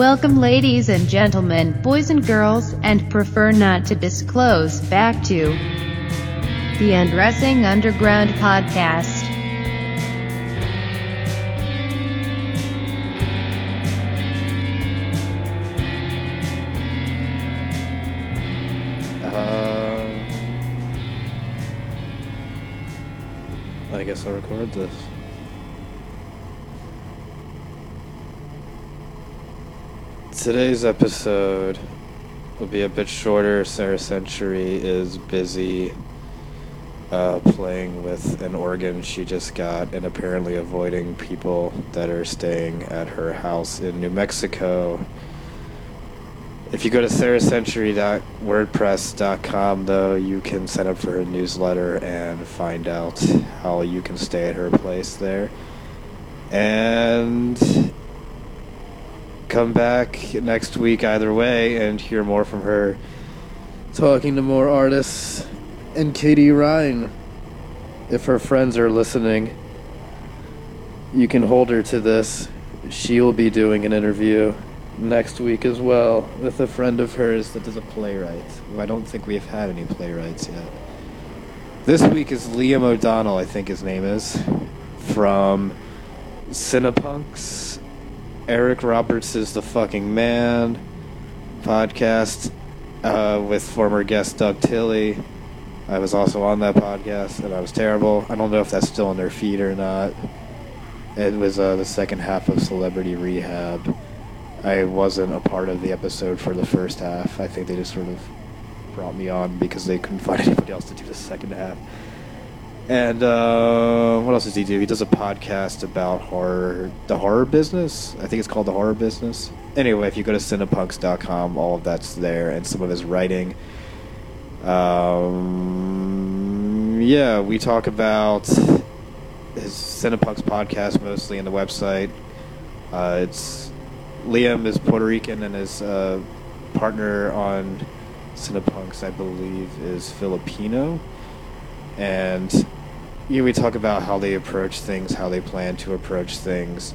Welcome, ladies and gentlemen, boys and girls, and prefer not to disclose, back to the Undressing Underground podcast. Um, I guess I'll record this. Today's episode will be a bit shorter. Sarah Century is busy uh, playing with an organ she just got and apparently avoiding people that are staying at her house in New Mexico. If you go to sarahcentury.wordpress.com, though, you can sign up for her newsletter and find out how you can stay at her place there. And come back next week either way and hear more from her talking to more artists and Katie Ryan. If her friends are listening, you can hold her to this. She will be doing an interview next week as well with a friend of hers that is a playwright. I don't think we've had any playwrights yet. This week is Liam O'Donnell, I think his name is, from Cinepunx. Eric Roberts is the fucking man podcast uh, with former guest Doug Tilley. I was also on that podcast and I was terrible. I don't know if that's still on their feed or not. It was uh, the second half of Celebrity Rehab. I wasn't a part of the episode for the first half. I think they just sort of brought me on because they couldn't find anybody else to do the second half. And uh, what else does he do? He does a podcast about horror, the horror business. I think it's called the horror business. Anyway, if you go to cinepunx.com, all of that's there, and some of his writing. Um, yeah, we talk about his Cinepunx podcast mostly in the website. Uh, it's Liam is Puerto Rican, and his uh, partner on Cinepunx, I believe, is Filipino. And yeah, we talk about how they approach things, how they plan to approach things,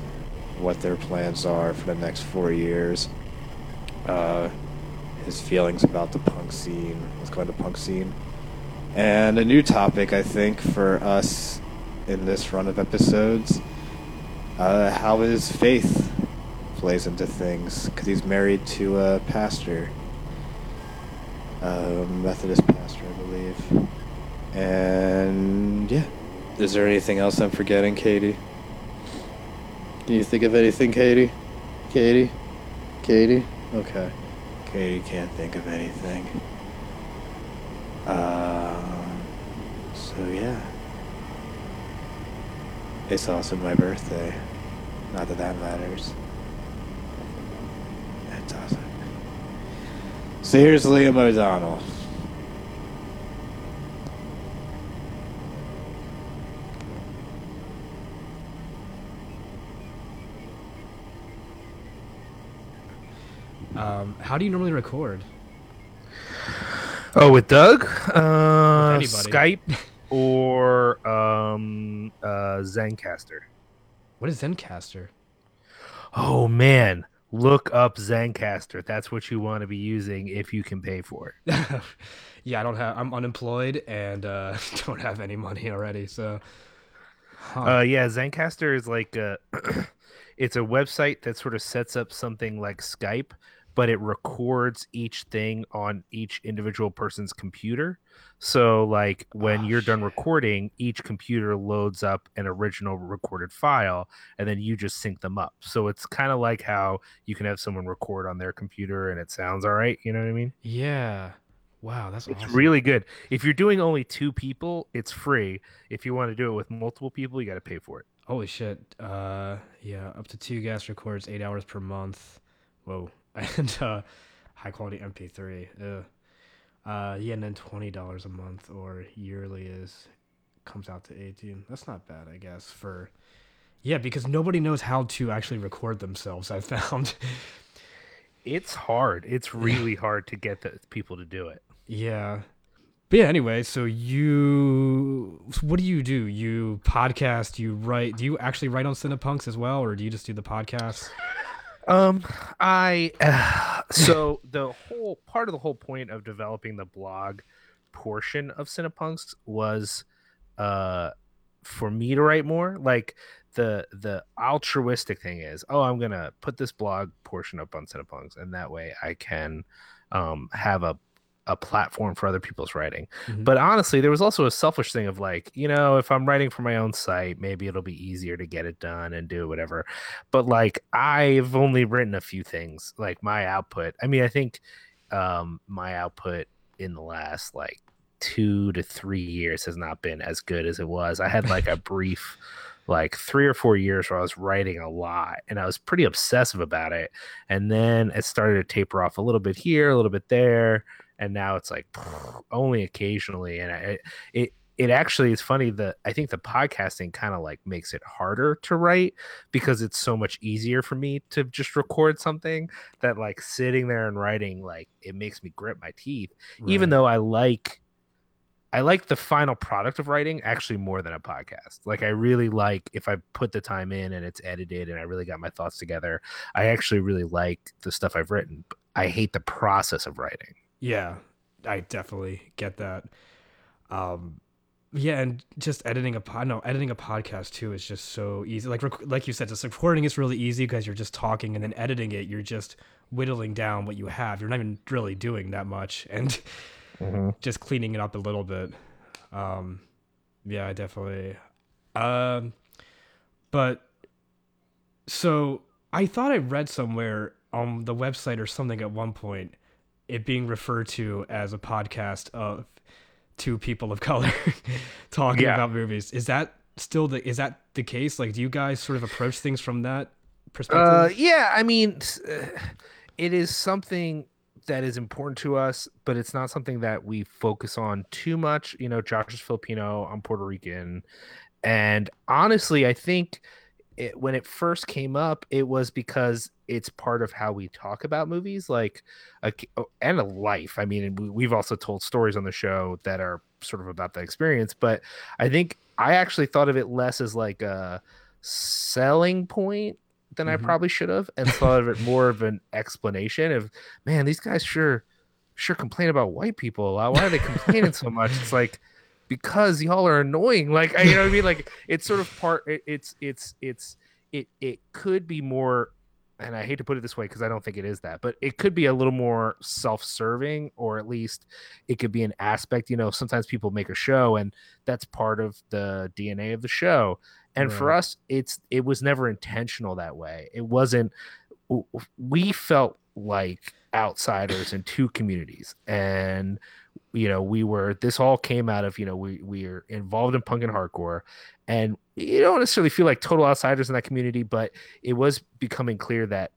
what their plans are for the next four years, uh, his feelings about the punk scene, what's going to punk scene, and a new topic I think for us in this run of episodes, uh, how his faith plays into things, because he's married to a pastor, a Methodist pastor, I believe. And yeah. Is there anything else I'm forgetting, Katie? Can you think of anything, Katie? Katie? Katie? Okay. Katie can't think of anything. Um, so yeah. It's also my birthday. Not that that matters. It doesn't. So here's Liam O'Donnell. Um, how do you normally record? Oh, with Doug, uh, anybody. Skype or um, uh, Zencastr. What is Zencastr? Oh man, look up Zencastr. That's what you want to be using if you can pay for it. yeah, I don't have. I'm unemployed and uh, don't have any money already. So, huh. Uh, yeah, Zencastr is like a, it's a website that sort of sets up something like Skype, but it records each thing on each individual person's computer. So, like when Oh, you're done recording, each computer loads up an original recorded file, and then you just sync them up. So it's kind of like how you can have someone record on their computer and it sounds all right. You know what I mean? yeah. Wow, that's It's awesome. really good. If you're doing only two people, it's free. If you want to do it with multiple people, you got to pay for it. Holy shit. Uh, yeah, up to two gas records, eight hours per month. Whoa. And uh, high quality MP3. Ugh. Uh, yeah, and then twenty dollars a month or yearly is comes out to eighteen. That's not bad, I guess. For yeah, because nobody knows how to actually record themselves. I found. It's hard. It's really hard to get the people to do it. Yeah. But yeah, anyway, so you what do you do? You podcast, you write do you actually write on Cinepunx as well, or do you just do the podcast? Um, I uh, so the whole part of the whole point of developing the blog portion of Cinepunx was uh for me to write more. Like the the altruistic thing is, oh, I'm gonna put this blog portion up on Cinepunx, and that way I can um have a a platform for other people's writing. Mhm. But honestly, there was also a selfish thing of like, you know, if I'm writing for my own site, maybe it'll be easier to get it done and do whatever. But like, I've only written a few things. Like my output, I mean, I think um, my output in the last like two to three years has not been as good as it was. I had like a brief like three or four years where I was writing a lot and I was pretty obsessive about it. And then it started to taper off a little bit here, a little bit there. And now it's like only occasionally. And I, it, it actually is funny that I think the podcasting kind of like makes it harder to write because it's so much easier for me to just record something that like sitting there and writing, like it makes me grit my teeth, even though I like I like the final product of writing actually more than a podcast. Like I really like if I put the time in and it's edited and I really got my thoughts together, I actually really like the stuff I've written. I hate the process of writing. Yeah, I definitely get that. Um, yeah, and just editing a pod, no, editing a podcast too is just so easy. Like, rec- like you said, just recording is really easy because you're just talking, and then editing it, you're just whittling down what you have. You're not even really doing that much, and just cleaning it up a little bit. Um, yeah, I definitely. Um, but so I thought I read somewhere on the website or something at one point it being referred to as a podcast of two people of color talking Yeah. about movies. Is that still the is that the case? Like, do you guys sort of approach things from that perspective? Uh, yeah, I mean, uh, it is something that is important to us, but it's not something that we focus on too much. You know, Josh is Filipino, I'm Puerto Rican, and honestly, I think it, when it first came up, it was because it's part of how we talk about movies, like a, oh, and a life. I mean, and we, we've also told stories on the show that are sort of about that experience, but I think I actually thought of it less as like a selling point than I Mhm. probably should have, and thought of it more of an explanation of, man, these guys sure sure complain about white people a lot. Why are they complaining so much? It's like because y'all are annoying. Like I- you know what I mean? Like it's sort of part. It, it's it's it's it it could be more. And I hate to put it this way because I don't think it is that, but it could be a little more self-serving, or at least it could be an aspect. You know, sometimes people make a show, and that's part of the DNA of the show. And for us, it's it was never intentional that way. It wasn't. We felt like outsiders in two communities, and you know we were. This all came out of you know we we are involved in punk and hardcore, and you don't necessarily feel like total outsiders in that community, but it was becoming clear that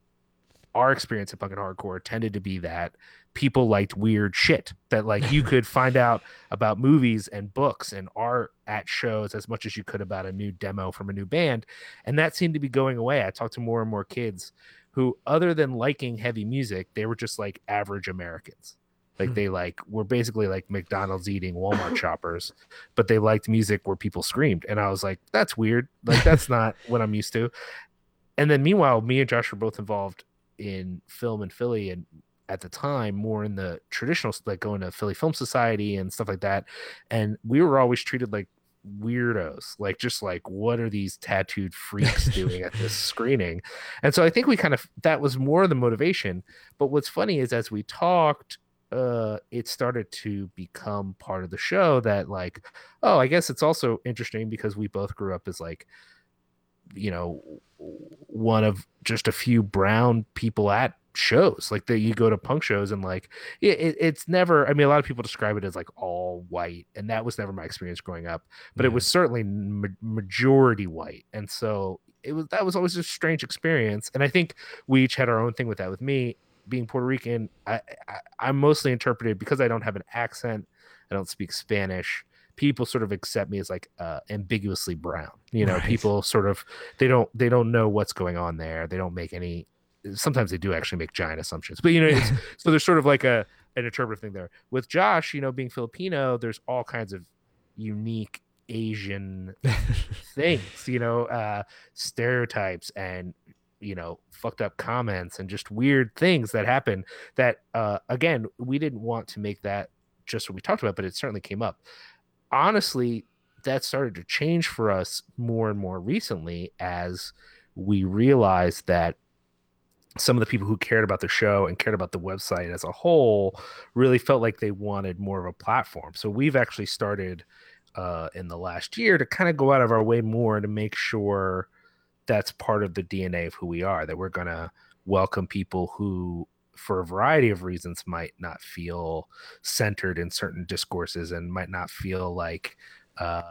our experience at punk and hardcore tended to be that people liked weird shit that like you could find out about movies and books and art at shows as much as you could about a new demo from a new band. And that seemed to be going away. I talked to more and more kids who other than liking heavy music they were just like average americans like they like were basically like mcdonald's eating walmart shoppers but they liked music where people screamed. And i was like that's weird. Like that's not what i'm used to. And then meanwhile me and josh were both involved in film in philly and at the time more in the traditional like going to philly film society and stuff like that. And we were always treated like weirdos like just like what are these tattooed freaks doing at this screening? And so i think we kind of that was more the motivation. But what's funny is as we talked uh it started to become part of the show that like oh i guess it's also interesting because we both grew up as like you know one of just a few brown people at shows like that you go to punk shows and like it, it- it's never i mean a lot of people describe it as like all white and that was never my experience growing up but it was certainly ma- majority white and so it was that was always a strange experience and i think we each had our own thing with that with me being puerto rican i, I i'm mostly interpreted because i don't have an accent i don't speak spanish people sort of accept me as like uh, ambiguously brown you know Right. people sort of they don't they don't know what's going on there they don't make any sometimes they do actually make giant assumptions but you know it's, so there's sort of like a an interpretive thing there with josh you know being filipino there's all kinds of unique asian things you know uh stereotypes and you know fucked up comments and just weird things that happen that uh again we didn't want to make that just what we talked about but it certainly came up honestly that started to change for us more and more recently as we realized that some of the people who cared about the show and cared about the website as a whole really felt like they wanted more of a platform. So we've actually started uh, in the last year to kind of go out of our way more to make sure that's part of the DNA of who we are, that we're going to welcome people who, for a variety of reasons, might not feel centered in certain discourses and might not feel like. Uh,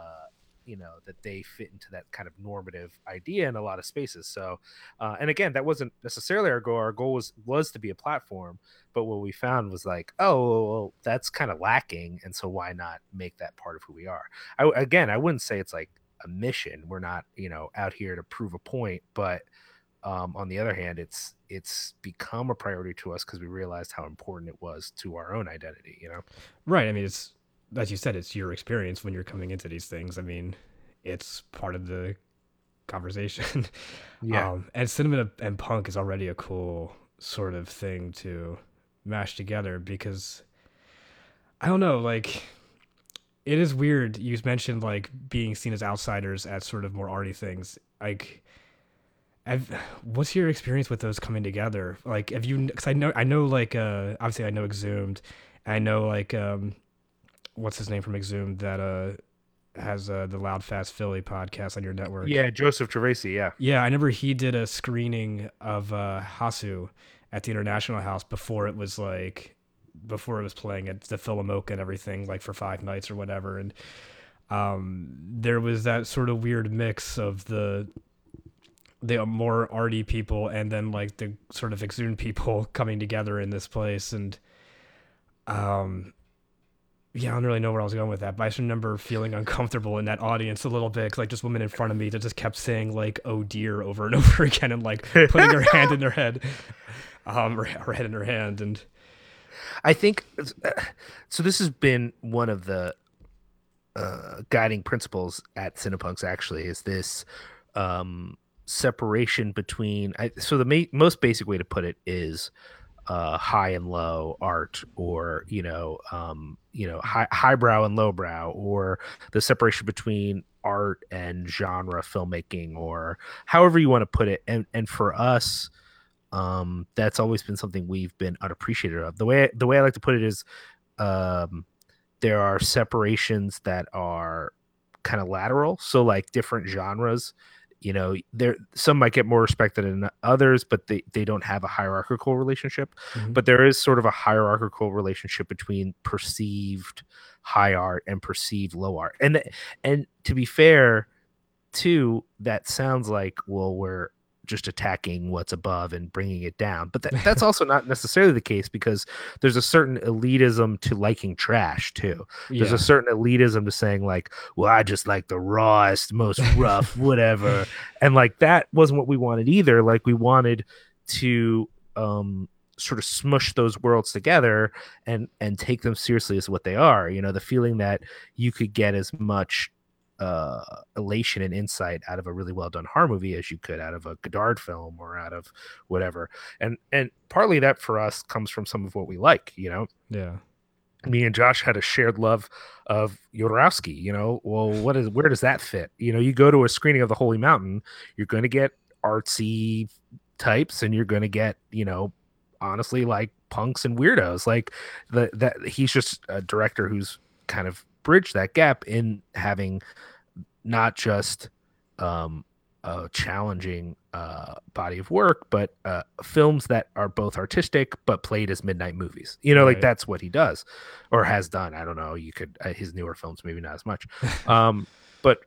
you know that they fit into that kind of normative idea in a lot of spaces so uh, and again that wasn't necessarily our goal our goal was was to be a platform but what we found was like oh well, that's kind of lacking and so why not make that part of who we are I, again i wouldn't say it's like a mission we're not you know out here to prove a point but um, on the other hand it's it's become a priority to us because we realized how important it was to our own identity you know right i mean it's as you said, it's your experience when you're coming into these things. I mean, it's part of the conversation. Yeah. Um, and cinema and punk is already a cool sort of thing to mash together because I don't know, like it is weird. You mentioned like being seen as outsiders at sort of more arty things. Like, I've, what's your experience with those coming together? Like, have you? Because I know, I know, like, uh, obviously, I know Exhumed. I know, like, um, what's his name from Exhumed that uh has uh, the Loud Fast Philly podcast on your network. Yeah, Joseph Tracy. Yeah, yeah. I remember he did a screening of uh, Hausu at the International House before it was like before it was playing at the PhilaMOCA and everything, like for five nights or whatever. And um, there was that sort of weird mix of the the more arty people and then like the sort of exhumed people coming together in this place and um yeah, I don't really know where I was going with that, but I just remember feeling uncomfortable in that audience a little bit, like just women in front of me that just kept saying like "oh dear" over and over again, and like putting their hand in their head, um, or, or head in their hand, and I think so. This has been one of the uh, guiding principles at Cinepunx. Actually, is this um, separation between? I, so the ma- most basic way to put it is uh, high and low art or you know um, you know high highbrow and lowbrow or the separation between art and genre filmmaking or however you want to put it and and for us um, that's always been something we've been unappreciated of. The way the way I like to put it is um, there are separations that are kind of lateral. So like different genres you know there some might get more respected than others but they, they don't have a hierarchical relationship. Mm-hmm. but there is sort of a hierarchical relationship between perceived high art and perceived low art. And and to be fair too that sounds like well we're just attacking what's above and bringing it down. But that, that's also not necessarily the case because there's a certain elitism to liking trash too. There's yeah. a certain elitism to saying like, "Well, I just like the rawest, most rough, whatever," and like that wasn't what we wanted either. Like we wanted to um sort of smush those worlds together and and take them seriously as what they are you know the feeling that you could get as much uh, elation and insight out of a really well done horror movie as you could out of a Godard film or out of whatever. And and partly that for us comes from some of what we like, you know. Yeah. Me and Josh had a shared love of Jodorowsky, you know. Well, what is where does that fit? You know, you go to a screening of The Holy Mountain, you're going to get artsy types and you're going to get, you know, honestly like punks and weirdos. Like the that he's just a director who's kind of bridge that gap in having not just um, a challenging uh, body of work, but uh, films that are both artistic but played as midnight movies. You know, right. like that's what he does or has done. I don't know. You could uh, his newer films maybe not as much, um, but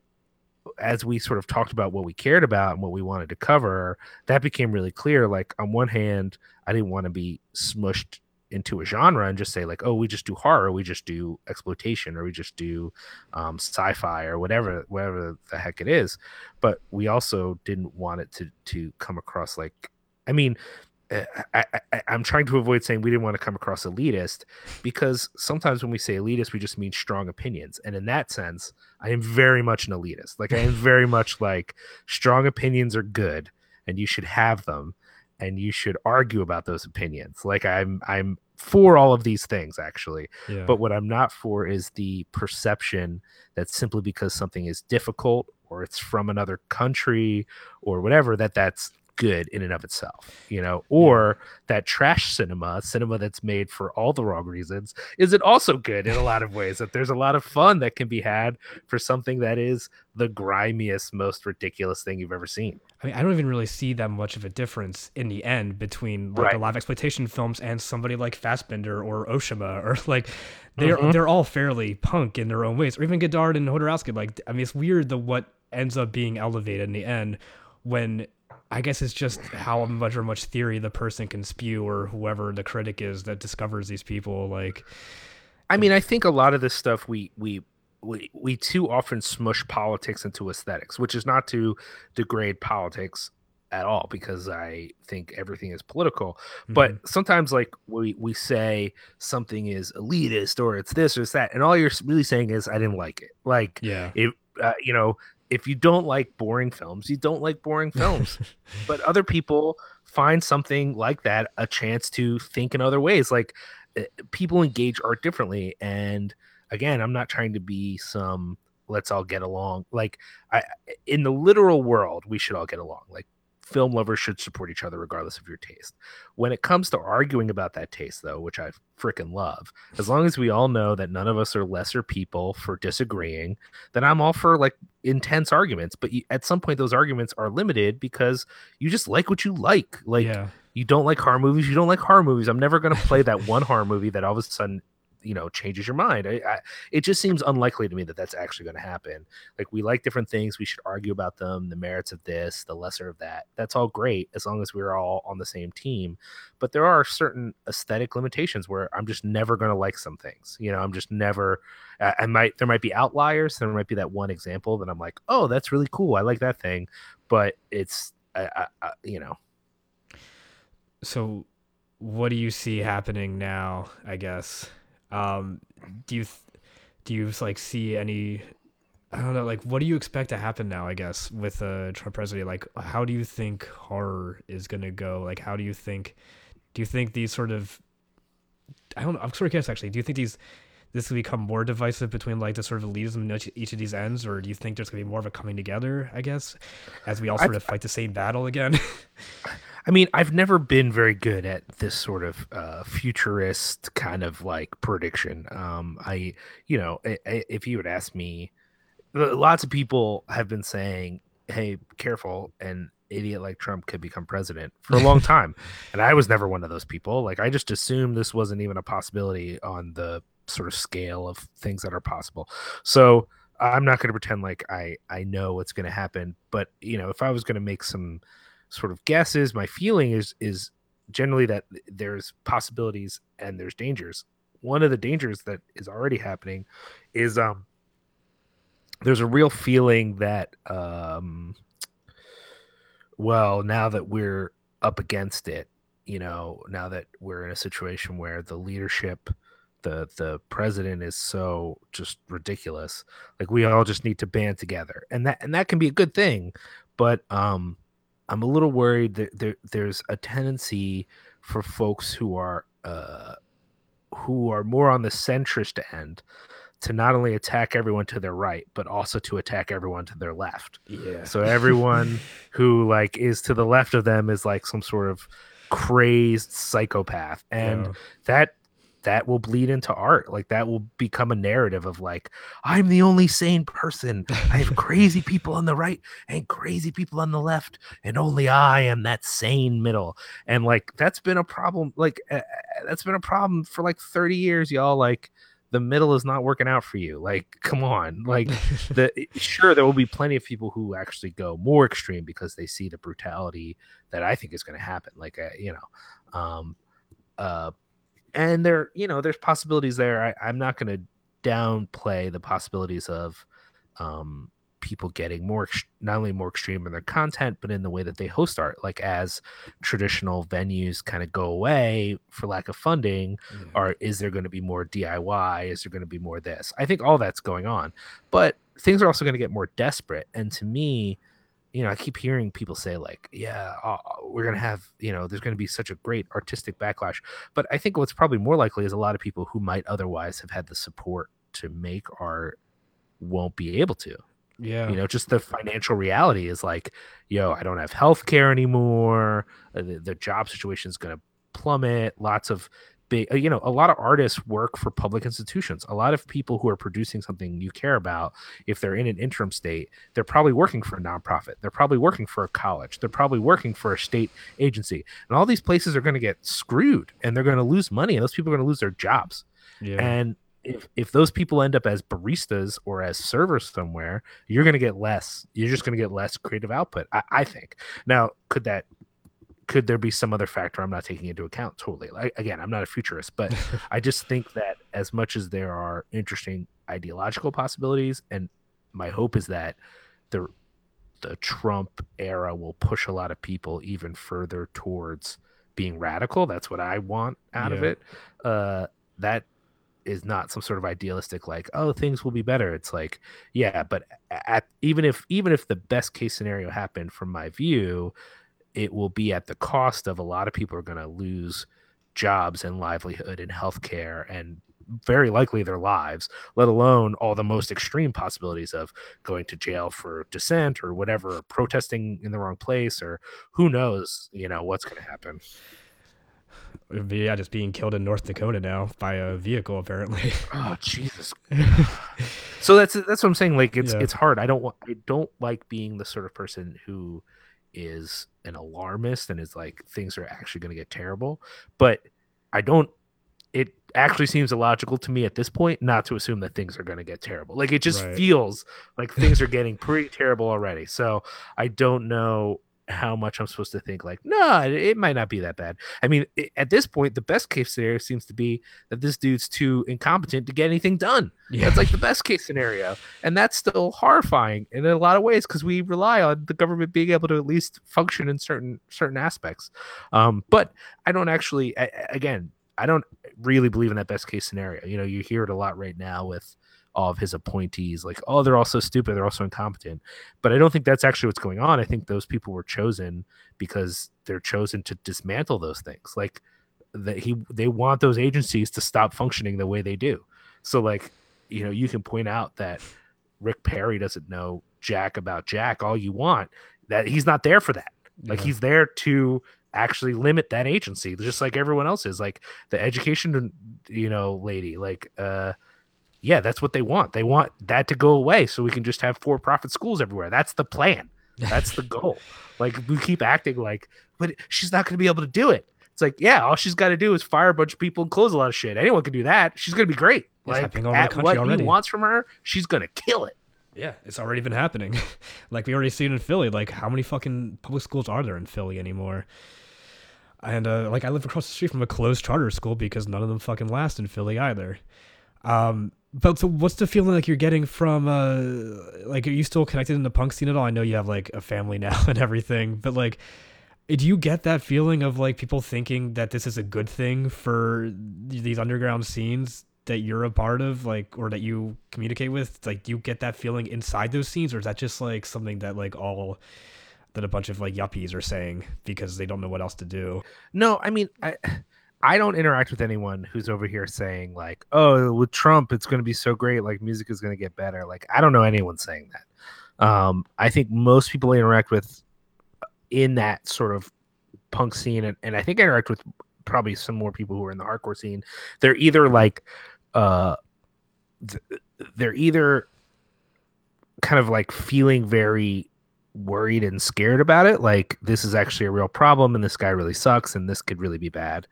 as we sort of talked about what we cared about and what we wanted to cover, that became really clear. Like on one hand, I didn't want to be smushed into a genre and just say like oh we just do horror we just do exploitation or we just do um, sci-fi or whatever whatever the heck it is but we also didn't want it to to come across like i mean eh, I, I, I'm trying to avoid saying we didn't want to come across elitist because sometimes when we say elitist, we just mean strong opinions. And in that sense, I am very much an elitist. Like I am very much like strong opinions are good and you should have them and you should argue about those opinions like i'm i'm for all of these things actually Yeah. but what i'm not for is the perception that simply because something is difficult or it's from another country or whatever that that's good in and of itself you know or that trash cinema cinema that's made for all the wrong reasons is it also good in a lot of ways that there's a lot of fun that can be had for something that is the grimiest most ridiculous thing you've ever seen I mean, I don't even really see that much of a difference in the end between like the live exploitation films and somebody like Fassbinder or Oshima or like they're Mhm. they're all fairly punk in their own ways, or even Godard and Jodorowsky. Like, I mean, it's weird the what ends up being elevated in the end when I guess it's just how much or much theory the person can spew or whoever the critic is that discovers these people. Like, I mean, I think a lot of this stuff we we we we too often smush politics into aesthetics, which is not to degrade politics at all because I think everything is political. mhm. But sometimes like we we say something is elitist or it's this or it's that, and all you're really saying is I didn't like it. Like yeah, if uh, you know if you don't like boring films, you don't like boring films. but other people find something like that a chance to think in other ways. Like uh, people engage art differently. And again i'm not trying to be some let's all get along. Like i in the literal world we should all get along. Like film lovers should support each other regardless of your taste. When it comes to arguing about that taste though which i freaking love as long as we all know that none of us are lesser people for disagreeing then i'm all for like intense arguments. But you, at some point those arguments are limited because you just like what you like. Like yeah, you don't like horror movies you don't like horror movies. I'm never going to play that one horror movie that all of a sudden you know changes your mind. I, I, it just seems unlikely to me that that's actually going to happen. Like we like different things we should argue about them the merits of this the lesser of that. That's all great as long as we're all on the same team. But there are certain aesthetic limitations where i'm just never going to like some things you know i'm just never I I might there might be outliers there might be that one example that i'm like oh that's really cool i like that thing but it's I, I, you know. So what do you see happening now i guess um do you th- do you like see any i don't know like what do you expect to happen now i guess with a trump presidency, like how do you think horror is going to go? Like how do you think do you think these sort of i don't know i'm sort of curious actually. Do you think these this will become more divisive between like the sort of elitism in each- of these ends or do you think there's going to be more of a coming together i guess as we all I sort of fight the same battle again I mean, I've never been very good at this sort of uh, futurist kind of like prediction. Um, I, you know, i- i- if you would ask me, lots of people have been saying, "Hey, careful," an idiot like Trump could become president for a long time, and I was never one of those people. Like, I just assumed this wasn't even a possibility on the sort of scale of things that are possible. So I'm not going to pretend like I I know what's going to happen. But you know, if I was going to make some sort of guesses my feeling is is generally that there's possibilities and there's dangers one of the dangers that is already happening is um there's a real feeling that um well now that we're up against it you know now that we're in a situation where the leadership the the president is so just ridiculous like we all just need to band together and that and that can be a good thing but um I'm a little worried that there, there's a tendency for folks who are uh, who are more on the centrist end to not only attack everyone to their right, but also to attack everyone to their left. yeah So everyone who like is to the left of them is like some sort of crazed psychopath, and Yeah. that that will bleed into art. Like that will become a narrative of like I'm the only sane person. I have crazy people on the right and crazy people on the left, and only I am that sane middle. And like that's been a problem. Like uh, that's been a problem for like 30 years, y'all. Like the middle is not working out for you. Like come on, like the sure there will be plenty of people who actually go more extreme because they see the brutality that I think is going to happen. Like uh, you know, um, uh, and there you know there's possibilities there. I, I'm not going to downplay the possibilities of um, people getting more not only more extreme in their content but in the way that they host art. Like as traditional venues kind of go away for lack of funding, Yeah. or is there going to be more DIY? Is there going to be more this? I think all that's going on, but things are also going to get more desperate. And to me, you know, I keep hearing people say like, "Yeah, uh, we're gonna have, you know, there's gonna be such a great artistic backlash." But I think what's probably more likely is a lot of people who might otherwise have had the support to make art won't be able to. Yeah. You know, just the financial reality is like, yo, I don't have health care anymore. Uh, The, the job situation is going to plummet. Lots of big, uh, you know, a lot of artists work for public institutions. A lot of people who are producing something you care about, if they're in an interim state, they're probably working for a nonprofit. They're probably working for a college. They're probably working for a state agency. And all these places are going to get screwed and they're going to lose money and those people are going to lose their jobs. yeah. And if, if those people end up as baristas or as servers somewhere, you're going to get less. You're just going to get less creative output. I, I think. Now, could that? Could there be some other factor I'm not taking into account? Totally. Like, again, I'm not a futurist, but I just think that as much as there are interesting ideological possibilities, and my hope is that the the Trump era will push a lot of people even further towards being radical. That's what I want out of it. Uh, that is not some sort of idealistic like oh things will be better it's like yeah but at even if even if the best case scenario happened from my view it will be at the cost of a lot of people are going to lose jobs and livelihood and healthcare and very likely their lives let alone all the most extreme possibilities of going to jail for dissent or whatever protesting in the wrong place or who knows you know what's going to happen yeah, just being killed in North Dakota now by a vehicle apparently. oh jesus so that's that's what i'm saying like it's Yeah. it's hard i don't want i don't like being the sort of person who is an alarmist and is like things are actually going to get terrible but i don't it actually seems illogical to me at this point not to assume that things are going to get terrible like it just Right. feels like things are getting pretty terrible already so i don't know how much i'm supposed to think like no it, it might not be that bad i mean i at this point the best case scenario seems to be that this dude's too incompetent to get anything done yeah. that's like the best case scenario. And that's still horrifying in a lot of ways because we rely on the government being able to at least function in certain certain aspects. Um, but I don't actually a- again, I don't really believe in that best case scenario. You know, you hear it a lot right now with of his appointees, like, oh, they're all so stupid, they're all so incompetent. But I don't think that's actually what's going on. I think those people were chosen because they're chosen to dismantle those things. Like that he they want those agencies to stop functioning the way they do. So like you know, you can point out that Rick Perry doesn't know Jack about Jack all you want. That he's not there for that. Like Yeah. he's there to actually limit that agency, just like everyone else is. Like the education, you know, lady, like uh yeah, that's what they want. They want that to go away so we can just have for-profit schools everywhere. That's the plan. That's the goal. Like we keep acting like, but she's not going to be able to do it. It's like, yeah, all she's got to do is fire a bunch of people and close a lot of shit. Anyone can do that. She's going to be great. It's like happening over at what already. he wants from her, she's going to kill it. Yeah, it's already been happening. like we already seen in Philly. Like how many fucking public schools are there in Philly anymore? And uh, like I live across the street from a closed charter school because none of them fucking last in Philly either. Um, but so what's the feeling like you're getting from uh, like are you still connected in the punk scene at all? I know you have like a family now and everything, but like do you get that feeling of like people thinking that this is a good thing for these underground scenes that you're a part of like or that you communicate with like do you get that feeling inside those scenes or is that just like something that like all that a bunch of like yuppies are saying because they don't know what else to do No, I mean, I I don't interact with anyone who's over here saying like, "Oh, with Trump, it's going to be so great. Like, music is going to get better." Like, I don't know anyone saying that. Um, I think most people I interact with in that sort of punk scene, and, and I think I interact with probably some more people who are in the hardcore scene. They're either like, uh, th- they're either kind of like feeling very worried and scared about it like this is actually a real problem and this guy really sucks and this could really be bad.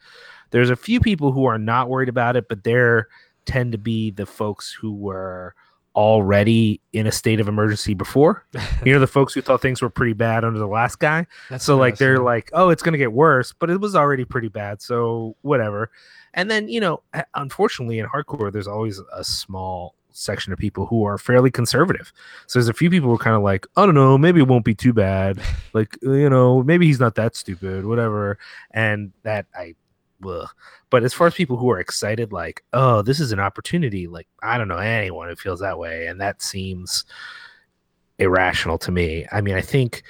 There's a few people who are not worried about it but they're tend to be the folks who were already in a state of emergency before. You know the folks who thought things were pretty bad under the last guy. That's so like they're like oh it's going to get worse but it was already pretty bad so whatever. And then you know unfortunately in hardcore there's always a small section of people who are fairly conservative so there's a few people who are kind of like i don't know maybe it won't be too bad like uh, you know maybe he's not that stupid whatever and that i ugh. but as far as people who are excited like oh this is an opportunity like i don't know anyone who feels that way and that seems irrational to me. I mean, I think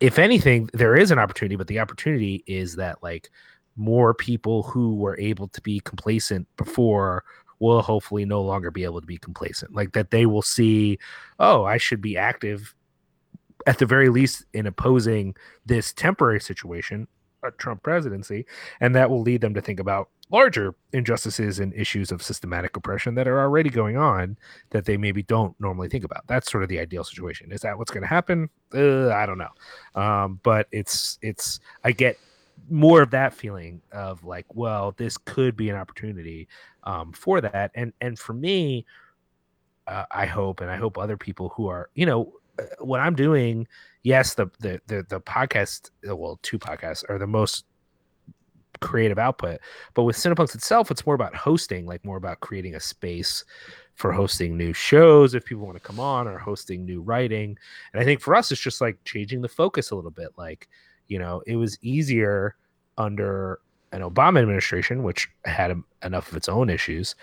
if anything, there is an opportunity, but the opportunity is that like more people who were able to be complacent before will hopefully no longer be able to be complacent. Like that they will see, oh, I should be active at the very least in opposing this temporary situation, a Trump presidency, and that will lead them to think about larger injustices and issues of systematic oppression that are already going on that they maybe don't normally think about. That's sort of the ideal situation. Is that what's going to happen? Uh, I don't know, um, but it's it's I get more of that feeling of like, well, this could be an opportunity um, for that, and and for me, uh, I hope, and I hope other people who are, you know, uh, what I'm doing. Yes, the the the, the podcast, well, two podcasts are the most creative output. But with Cinepunx itself, it's more about hosting, like more about creating a space for hosting new shows if people want to come on or hosting new writing. And I think for us, it's just like changing the focus a little bit. Like, you know, it was easier under an Obama administration, which had enough of its own issues,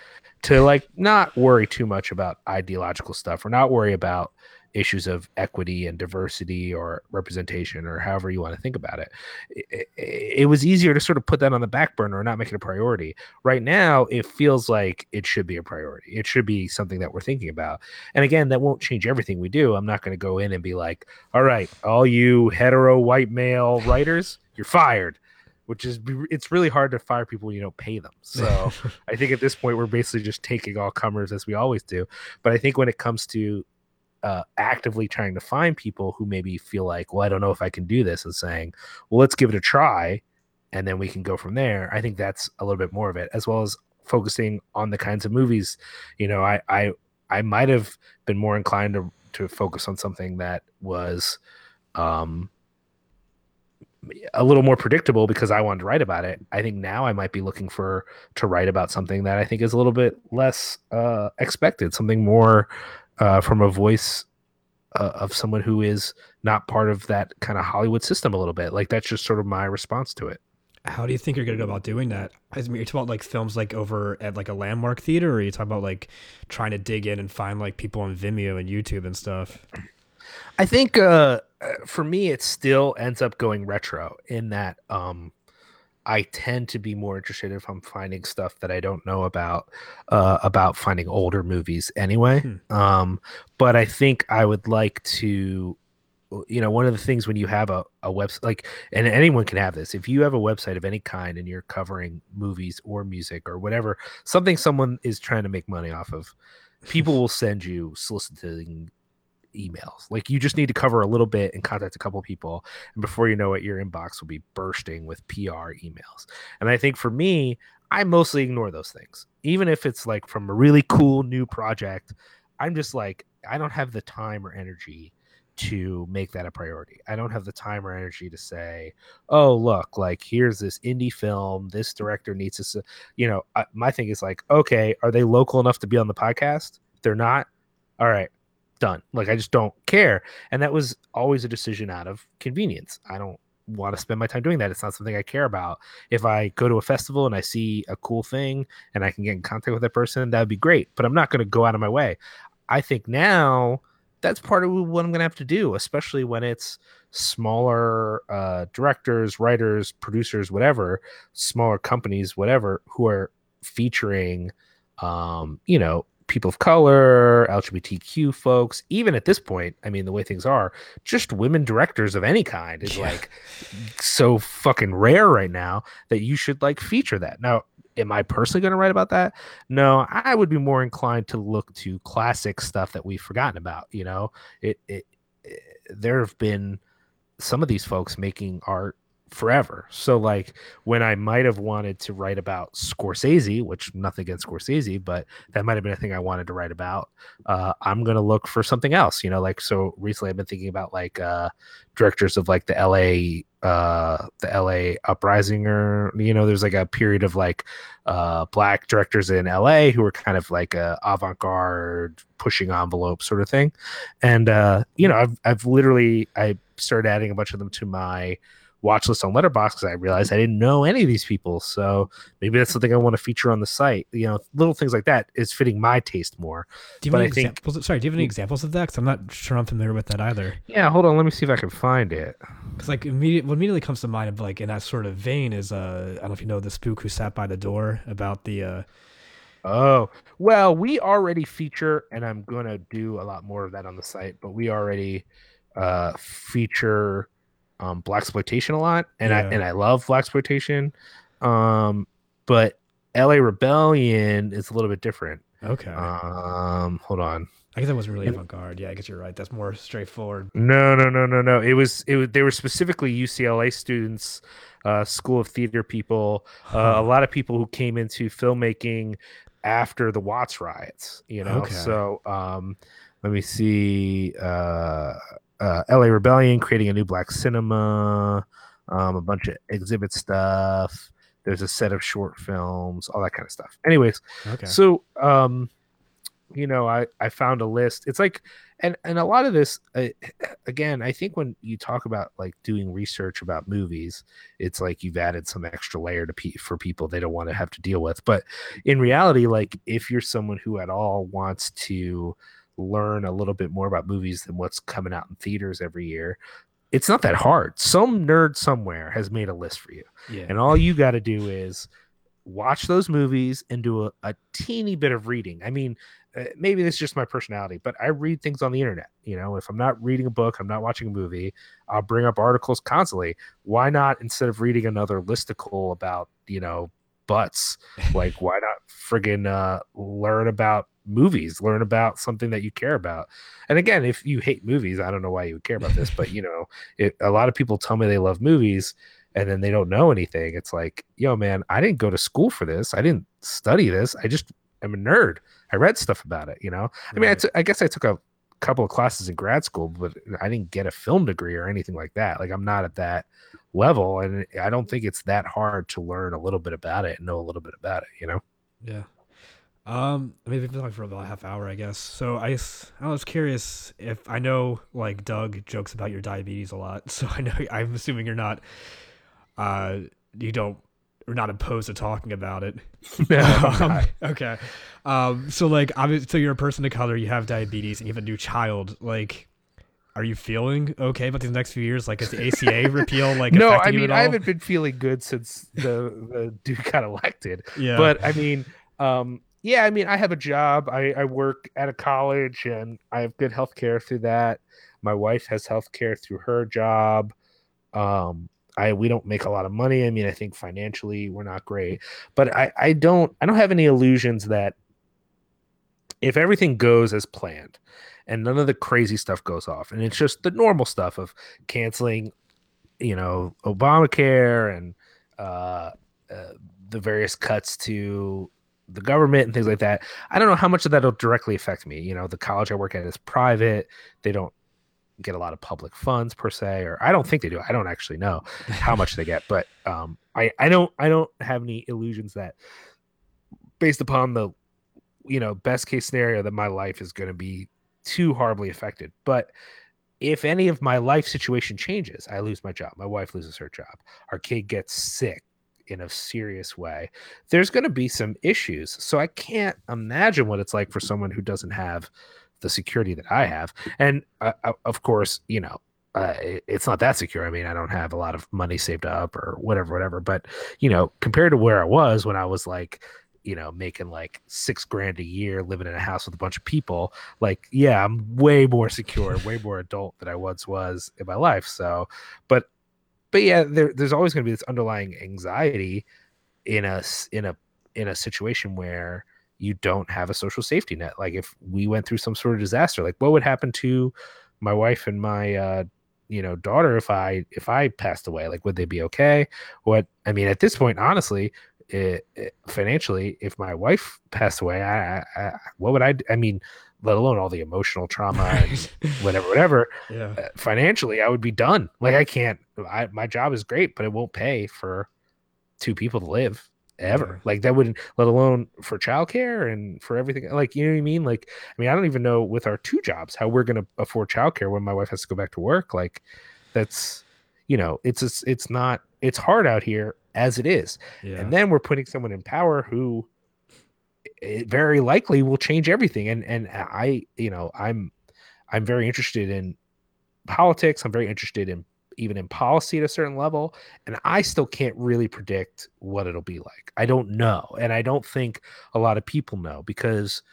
to like not worry too much about ideological stuff or not worry about issues of equity and diversity or representation or however you want to think about it. It, it. was easier to sort of put that on the back burner or not make it a priority. Right now, it feels like it should be a priority. It should be something that we're thinking about. And again, that won't change everything we do. I'm not going to go in and be like, all right, all you hetero white male writers, you're fired which is it's really hard to fire people when you don't pay them. So I think at this point we're basically just taking all comers as we always do. But I think when it comes to uh, actively trying to find people who maybe feel like, well, I don't know if I can do this, and saying, well, let's give it a try, and then we can go from there. I think that's a little bit more of it, as well as focusing on the kinds of movies. You know, I I I might have been more inclined to to focus on something that was um a little more predictable because I wanted to write about it. I think now I might be looking for to write about something that I think is a little bit less uh, expected, something more uh, from a voice uh, of someone who is not part of that kind of Hollywood system a little bit. Like that's just sort of my response to it. How do you think you're gonna go about doing that? I mean, you're talking about like films like over at like a landmark theater, or are you talking about like trying to dig in and find like people on Vimeo and YouTube and stuff? I think uh for me, it still ends up going retro in that um, I tend to be more interested if I'm finding stuff that I don't know about uh, about finding older movies anyway. Hmm. Um, but I think I would like to, you know, one of the things when you have a, a website like, and anyone can have this, if you have a website of any kind and you're covering movies or music or whatever, something someone is trying to make money off of, people will send you soliciting emails. Like you just need to cover a little bit and contact a couple people, and before you know it, your inbox will be bursting with PR emails. And I think for me, I mostly ignore those things, even if it's like from a really cool new project. I'm just like I don't have the time or energy to make that a priority. I don't have the time or energy to say, "Oh, look, like here's this indie film. This director needs to," you know. I, my thing is like, okay, are they local enough to be on the podcast? they're not. All right, done. Like I just don't care. And that was always a decision out of convenience. I don't want to spend my time doing that. It's not something I care about. If I go to a festival and I see a cool thing and I can get in contact with that person, that would be great. But I'm not going to go out of my way. I think now that's part of what I'm going to have to do, especially when it's smaller uh, directors, writers, producers, whatever, smaller companies, whatever, who are featuring, um, you know, people of color, LGBTQ folks, even at this point, I mean, the way things are, just women directors of any kind is yeah. like so fucking rare right now that you should like feature that. Now, am I personally going to write about that? No, I would be more inclined to look to classic stuff that we've forgotten about. You know, it, it, it there have been some of these folks making art forever. So like when I might have wanted to write about Scorsese, which nothing against Scorsese, but that might have been a thing I wanted to write about. Uh, I'm gonna look for something else. You know, like so recently I've been thinking about like uh, directors of like the LA uh the LA uprising or you know there's like a period of like uh black directors in LA who were kind of like a avant-garde pushing envelope sort of thing and uh you know I've I've literally I started adding a bunch of them to my watch list on Letterboxd because I realized I didn't know any of these people. So maybe that's something I want to feature on the site. You know, little things like that is fitting my taste more. Do you But have I any think- examples? Sorry, do you have any examples of that? Because I'm not sure I'm familiar with that either. Yeah, hold on. Let me see if I can find it. Because like immediate, what immediately comes to mind of like in that sort of vein is uh I don't know if you know the spook who sat by the door about the uh Oh, well, we already feature, and I'm going to do a lot more of that on the site, but we already uh, feature um, blaxploitation a lot, and I and I love blaxploitation. Um, but LA Rebellion is a little bit different. okay. Um, hold on. I guess that wasn't really avant garde. Yeah, I guess you're right. That's more straightforward. No, no, no, no, no. It was it was they were specifically UCLA students, uh, School of Theater people, uh, a lot of people who came into filmmaking after the Watts riots. You know, Okay. so um, let me see. Uh, uh, LA Rebellion creating a new black cinema, um, a bunch of exhibit stuff. There's a set of short films, all that kind of stuff. Anyways, okay. so, um, you know, I I found a list. It's like, and and a lot of this, uh, again, I think when you talk about like doing research about movies, it's like you've added some extra layer to pe- for people they don't want to have to deal with. But in reality, like if you're someone who at all wants to learn a little bit more about movies than what's coming out in theaters every year. It's not that hard. Some nerd somewhere has made a list for you. yeah. And all you got to do is watch those movies and do a, a teeny bit of reading. I mean, uh, maybe this is just my personality, but I read things on the internet. You know, if I'm not reading a book, I'm not watching a movie, I'll bring up articles constantly. Why not, instead of reading another listicle about, you know, butts, like, why not friggin' uh, learn about movies, learn about something that you care about? And again, if you hate movies, I don't know why you would care about this, but, you know, it, a lot of people tell me they love movies and then they don't know anything. It's like, yo, man, I didn't go to school for this. I didn't study this. I just am a nerd. I read stuff about it, you know? I mean, I I guess I took a couple of classes in grad school, but I didn't get a film degree or anything like that. Like, I'm not at that level. And I don't think it's that hard to learn a little bit about it and know a little bit about it, you know? Yeah. Um, maybe we've been talking for about a half hour, I guess. So I, I was curious if I know like Doug jokes about your diabetes a lot, so I know I'm assuming you're not, uh, you don't, are not opposed to talking about it. No, Um, okay. Um, so like, obviously, so you're a person of color, you have diabetes, and you have a new child. Like, are you feeling okay about these next few years? Like, is the ACA repeal like no, I mean, I haven't been feeling good since the, the dude got elected. Yeah. but I mean, um, yeah, I mean, I have a job. I, I work at a college, and I have good health care through that. My wife has health care through her job. Um, I we don't make a lot of money. I mean, I think financially we're not great, but I I don't I don't have any illusions that if everything goes as planned and none of the crazy stuff goes off and it's just the normal stuff of canceling you know obamacare and uh, uh the various cuts to the government and things like that i don't know how much of that'll directly affect me. You know the college i work at is private. They don't get a lot of public funds per se or i don't think they do. I don't actually know how much they get but um i i don't i don't have any illusions that based upon the you know best case scenario that my life is going to be too horribly affected. But if any of my life situation changes i lose my job. My wife loses her job. Our kid gets sick in a serious way there's going to be some issues so i can't imagine what it's like for someone who doesn't have the security that i have and uh, uh, of course you know uh, it's not that secure. I mean, I don't have a lot of money saved up or whatever, whatever. But you know, compared to where I was when I was like, you know, making like six grand a year, living in a house with a bunch of people, like, yeah, I'm way more secure, way more adult than I once was in my life. So, but, but yeah, there, there's always going to be this underlying anxiety in a in a in a situation where you don't have a social safety net. Like if we went through some sort of disaster, like what would happen to my wife and my uh, you know daughter if i if i passed away like would they be okay what i mean at this point honestly it, it- financially if my wife passed away I, I, I what would i i mean let alone all the emotional trauma and whatever whatever yeah. uh, financially i would be done like i can't I, my job is great but it won't pay for two people to live ever Yeah. like that wouldn't let alone for childcare and for everything like you know what i mean like i mean i don't even know with our two jobs how we're going to afford childcare when my wife has to go back to work like that's you know, it's a, it's not it's hard out here as it is. Yeah. And then we're putting someone in power who it very likely will change everything. And and I, you know, I'm I'm very interested in politics. I'm very interested in even in policy at a certain level. And I still can't really predict what it'll be like. I don't know. And I don't think a lot of people know because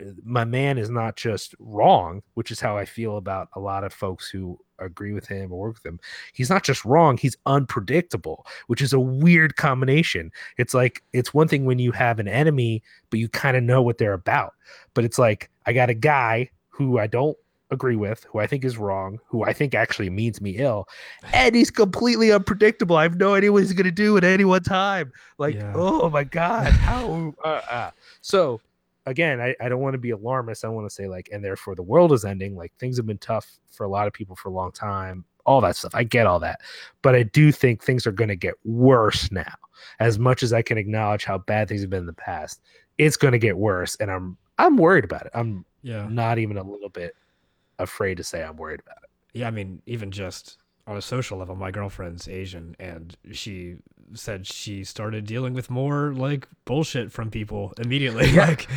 uh, my man is not just wrong, which is how I feel about a lot of folks who agree with him or work with him. He's not just wrong, he's unpredictable, which is a weird combination. It's like it's one thing when you have an enemy, but you kind of know what they're about. But it's like I got a guy who I don't agree with, who I think is wrong, who I think actually means me ill, and he's completely unpredictable. I have no idea what he's going to do at any one time. Like, Yeah. oh my god, how? Uh, uh. So again, I, I don't want to be alarmist. I want to say like, and therefore the world is ending. Like things have been tough for a lot of people for a long time. All that stuff. I get all that, but I do think things are going to get worse now. As much as I can acknowledge how bad things have been in the past, it's going to get worse, and I'm I'm worried about it. I'm yeah. not even a little bit afraid to say I'm worried about it. Yeah, I mean, even just on a social level, my girlfriend's Asian, and she said she started dealing with more like bullshit from people immediately. Yeah. Like,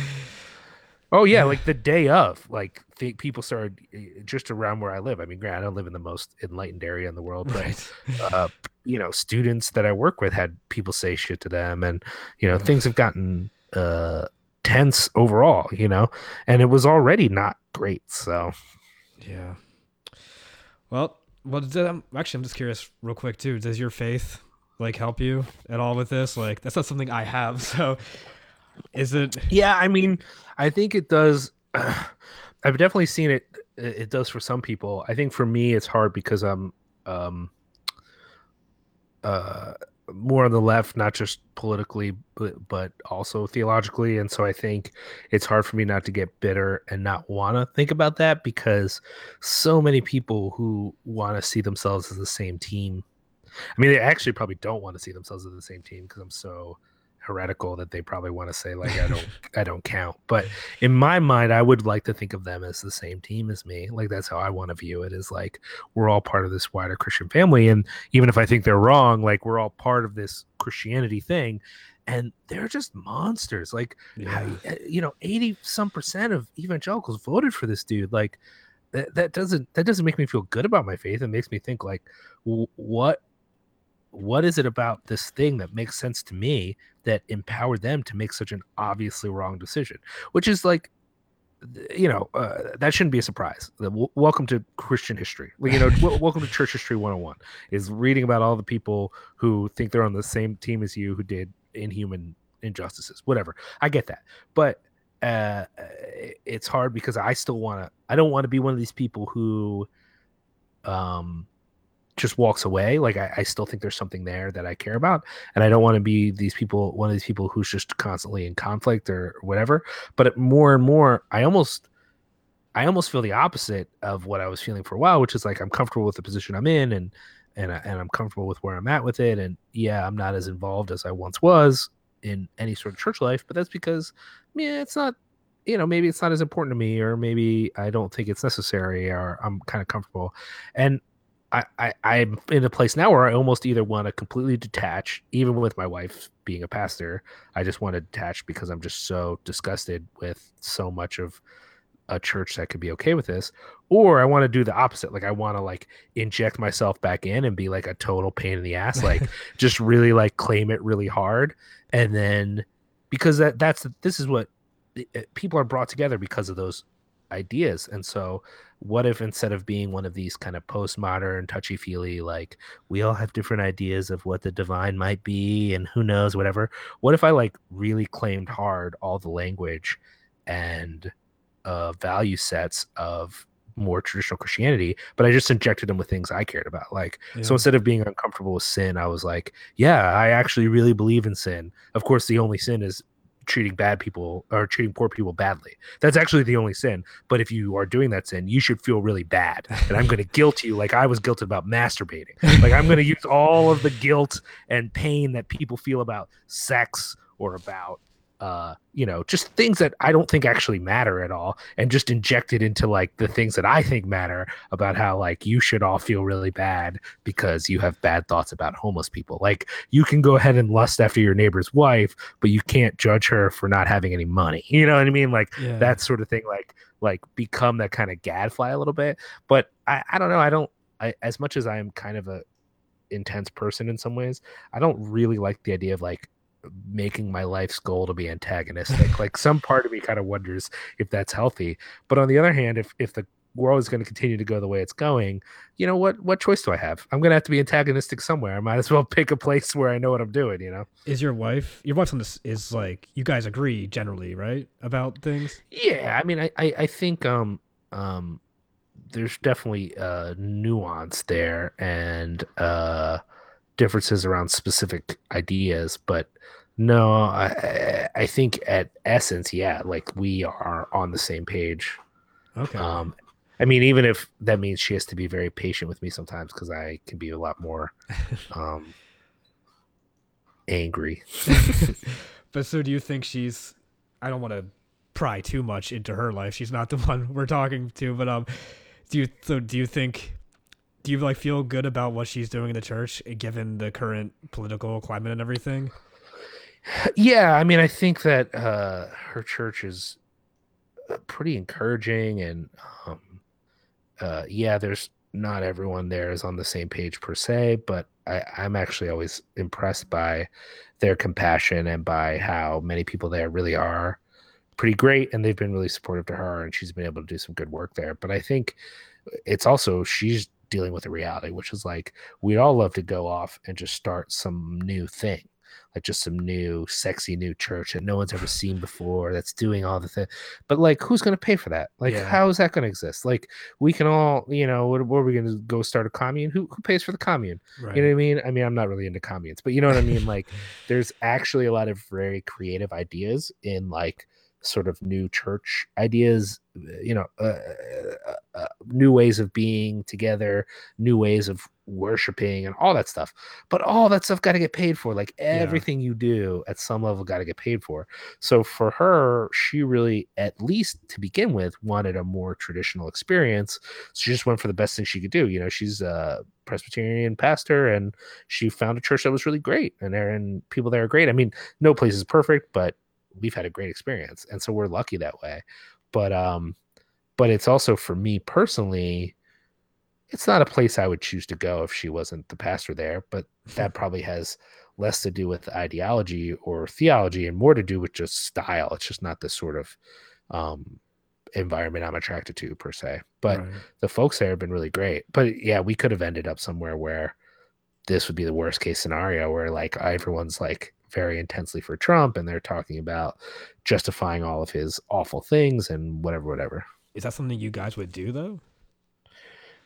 Oh yeah, like the day of, like the people started eh, just around where I live. I mean, granted, I don't live in the most enlightened area in the world, but right? uh, you know, students that I work with had people say shit to them, and you know, things have gotten uh tense overall. You know, and it was already not great. So Yeah. Well, well, actually, I'm just curious, real quick too. Does your faith like help you at all with this? Like, that's not something I have. So, is it? Yeah, I mean, I think it does. I've definitely seen it. It does for some people. I think for me, it's hard because I'm um, uh, more on the left, not just politically, but but also theologically. And so I think it's hard for me not to get bitter and not want to think about that because so many people who want to see themselves as the same team. I mean, they actually probably don't want to see themselves as the same team because I'm so heretical that they probably want to say like I don't I don't count. But in my mind, I would like to think of them as the same team as me. Like that's how I want to view it. Is like we're all part of this wider Christian family, and even if I think they're wrong, like we're all part of this Christianity thing. And they're just monsters. Like Yeah. uh, you know, eighty some percent of evangelicals voted for this dude. Like that, that doesn't that doesn't make me feel good about my faith. It makes me think like, what what is it about this thing that makes sense to me that empowered them to make such an obviously wrong decision? Which is like, you know, uh, that shouldn't be a surprise. W- welcome to Christian history. Like, You know, w- welcome to Church History 101 is reading about all the people who think they're on the same team as you who did inhuman injustices, whatever. I get that. But uh, it's hard because I still want to, I don't want to be one of these people who, um, just walks away. Like I, I still think there's something there that I care about, and I don't want to be these people, one of these people who's just constantly in conflict or whatever. But more and more, I almost, I almost feel the opposite of what I was feeling for a while, which is like I'm comfortable with the position I'm in, and and I, and I'm comfortable with where I'm at with it, and yeah, I'm not as involved as I once was in any sort of church life, but that's because, yeah, it's not. You know, maybe it's not as important to me, or maybe I don't think it's necessary, or I'm kind of comfortable. And I, I I'm in a place now where I almost either want to completely detach, even with my wife being a pastor. I just want to detach because I'm just so disgusted with so much of a church that could be okay with this, or I want to do the opposite. Like I want to like inject myself back in and be like a total pain in the ass, like just really like claim it really hard, and then because that that's this is what uh, people are brought together because of those ideas, and so what if instead of being one of these kind of postmodern touchy feely like we all have different ideas of what the divine might be and who knows whatever what if i like really claimed hard all the language and uh value sets of more traditional christianity but i just injected them with things i cared about like so instead of being uncomfortable with sin i was like yeah i actually really believe in sin. Of course the only sin is treating bad people or treating poor people badly. That's actually the only sin but if you are doing that sin you should feel really bad. And i'm going to guilt you like i was guilted about masturbating. Like i'm going to use all of the guilt and pain that people feel about sex or about uh, you know, just things that I don't think actually matter at all, and just inject it into like the things that I think matter about how like you should all feel really bad because you have bad thoughts about homeless people. Like you can go ahead and lust after your neighbor's wife, but you can't judge her for not having any money. You know what I mean? Like Yeah. that sort of thing. Like like become that kind of gadfly a little bit. But I I don't know. I don't. I as much as I am kind of a intense person in some ways, I don't really like the idea of like making my life's goal to be antagonistic. like some part of me kind of wonders if that's healthy. But on the other hand, if if the world is going to continue to go the way it's going, you know what what choice do I have? I'm going to have to be antagonistic somewhere. I might as well pick a place where I know what I'm doing, you know. Is your wife your wife's on this is like you guys agree generally, right? About things? Yeah, I mean I I, I think um um there's definitely uh nuance there and uh differences around specific ideas, but no, I I- think at essence, yeah, like we are on the same page. Okay. Um, I mean, even if that means she has to be very patient with me sometimes because I can be a lot more um, angry. but so do you think she's I don't want to pry too much into her life. She's not the one we're talking to, but um do you so do you think do you like feel good about what she's doing in the church given the current political climate and everything? Yeah, I mean, I think that uh, her church is uh, pretty encouraging, and um, uh, yeah, there's not everyone there is on the same page per se, but I, I'm actually always impressed by their compassion and by how many people there really are pretty great, and they've been really supportive to her, and she's been able to do some good work there. But I think it's also she's dealing with the reality, which is like we'd all love to go off and just start some new thing like just some new sexy new church that no one's ever seen before that's doing all the thing but like who's going to pay for that? Like Yeah. how is that going to exist? Like we can all you know what, what are we going to go start a commune? Who, who pays for the commune? Right. you know what i mean? I mean i'm not really into communes but you know what i mean? Like there's actually a lot of very creative ideas in like sort of new church ideas you know uh, uh, uh, new ways of being together new ways of worshiping and all that stuff. But all that stuff got to get paid for like everything you do at some level got to get paid for. So for her she really at least to begin with wanted a more traditional experience. So she just went for the best thing she could do you know she's a presbyterian pastor and she found a church that was really great and there and people there are great. I mean no place is perfect but we've had a great experience and so we're lucky that way but um but it's also for me personally it's not a place i would choose to go if she wasn't the pastor there but that probably has less to do with ideology or theology and more to do with just style it's just not the sort of um environment i'm attracted to per se but Right. the folks there have been really great. But yeah, we could have ended up somewhere where this would be the worst case scenario where like everyone's like very intensely for Trump and they're talking about justifying all of his awful things and whatever, whatever. Is that something you guys would do though?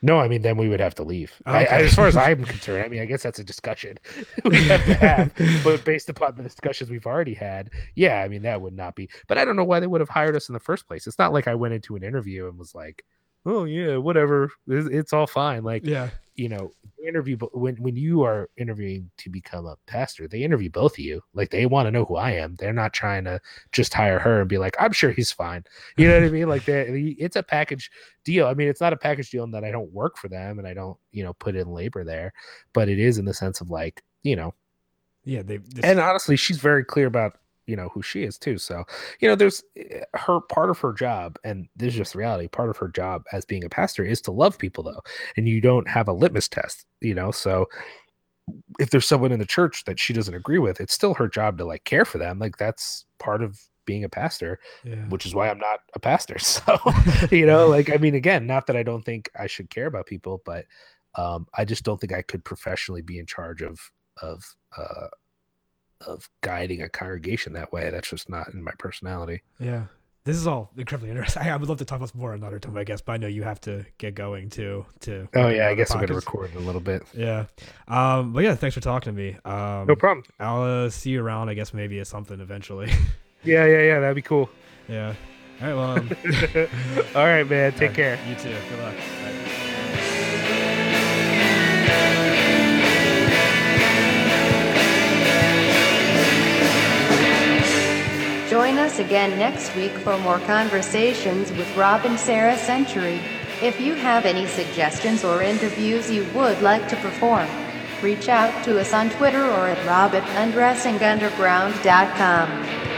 No, I mean then we would have to leave. I, I, as far as I'm concerned, I mean I guess that's a discussion we have to have. But based upon the discussions we've already had, yeah, I mean that would not be. But I don't know why they would have hired us in the first place. It's not like I went into an interview and was like, "Oh yeah, whatever, it's, it's all fine." Like Yeah. you know interview when when you are interviewing to become a pastor they interview both of you. Like they want to know who i am. They're not trying to just hire her and be like i'm sure he's fine. You know what i mean? Like that, it's a package deal. I mean it's not a package deal in that i don't work for them and i don't you know put in labor there but it is in the sense of like you know Yeah, they this, and honestly she's very clear about you know who she is too. So you know there's eh, her part of her job and this is just reality part of her job as being a pastor is to love people though and you don't have a litmus test you know? So if there's someone in the church that she doesn't agree with it's still her job to like care for them like that's part of being a pastor yeah. which is why i'm not a pastor. So you know like i mean again not that i don't think i should care about people but um i just don't think i could professionally be in charge of of uh of guiding a congregation that way that's just not in my personality Yeah. This is all incredibly interesting. I, I would love to talk about this more another time, I guess, but I know you have to get going too. To oh yeah i guess i'm gonna record in a little bit Yeah. Um. But yeah, thanks for talking to me. Um. no problem I'll uh, see you around. I guess maybe at something eventually. yeah yeah yeah that'd be cool yeah. All right. Well. Um, all right man take care You too. Good luck. Us again next week for more conversations with Rob and Sarah Century. If you have any suggestions or interviews you would like to perform, reach out to us on Twitter or at rob at undressingunderground.com.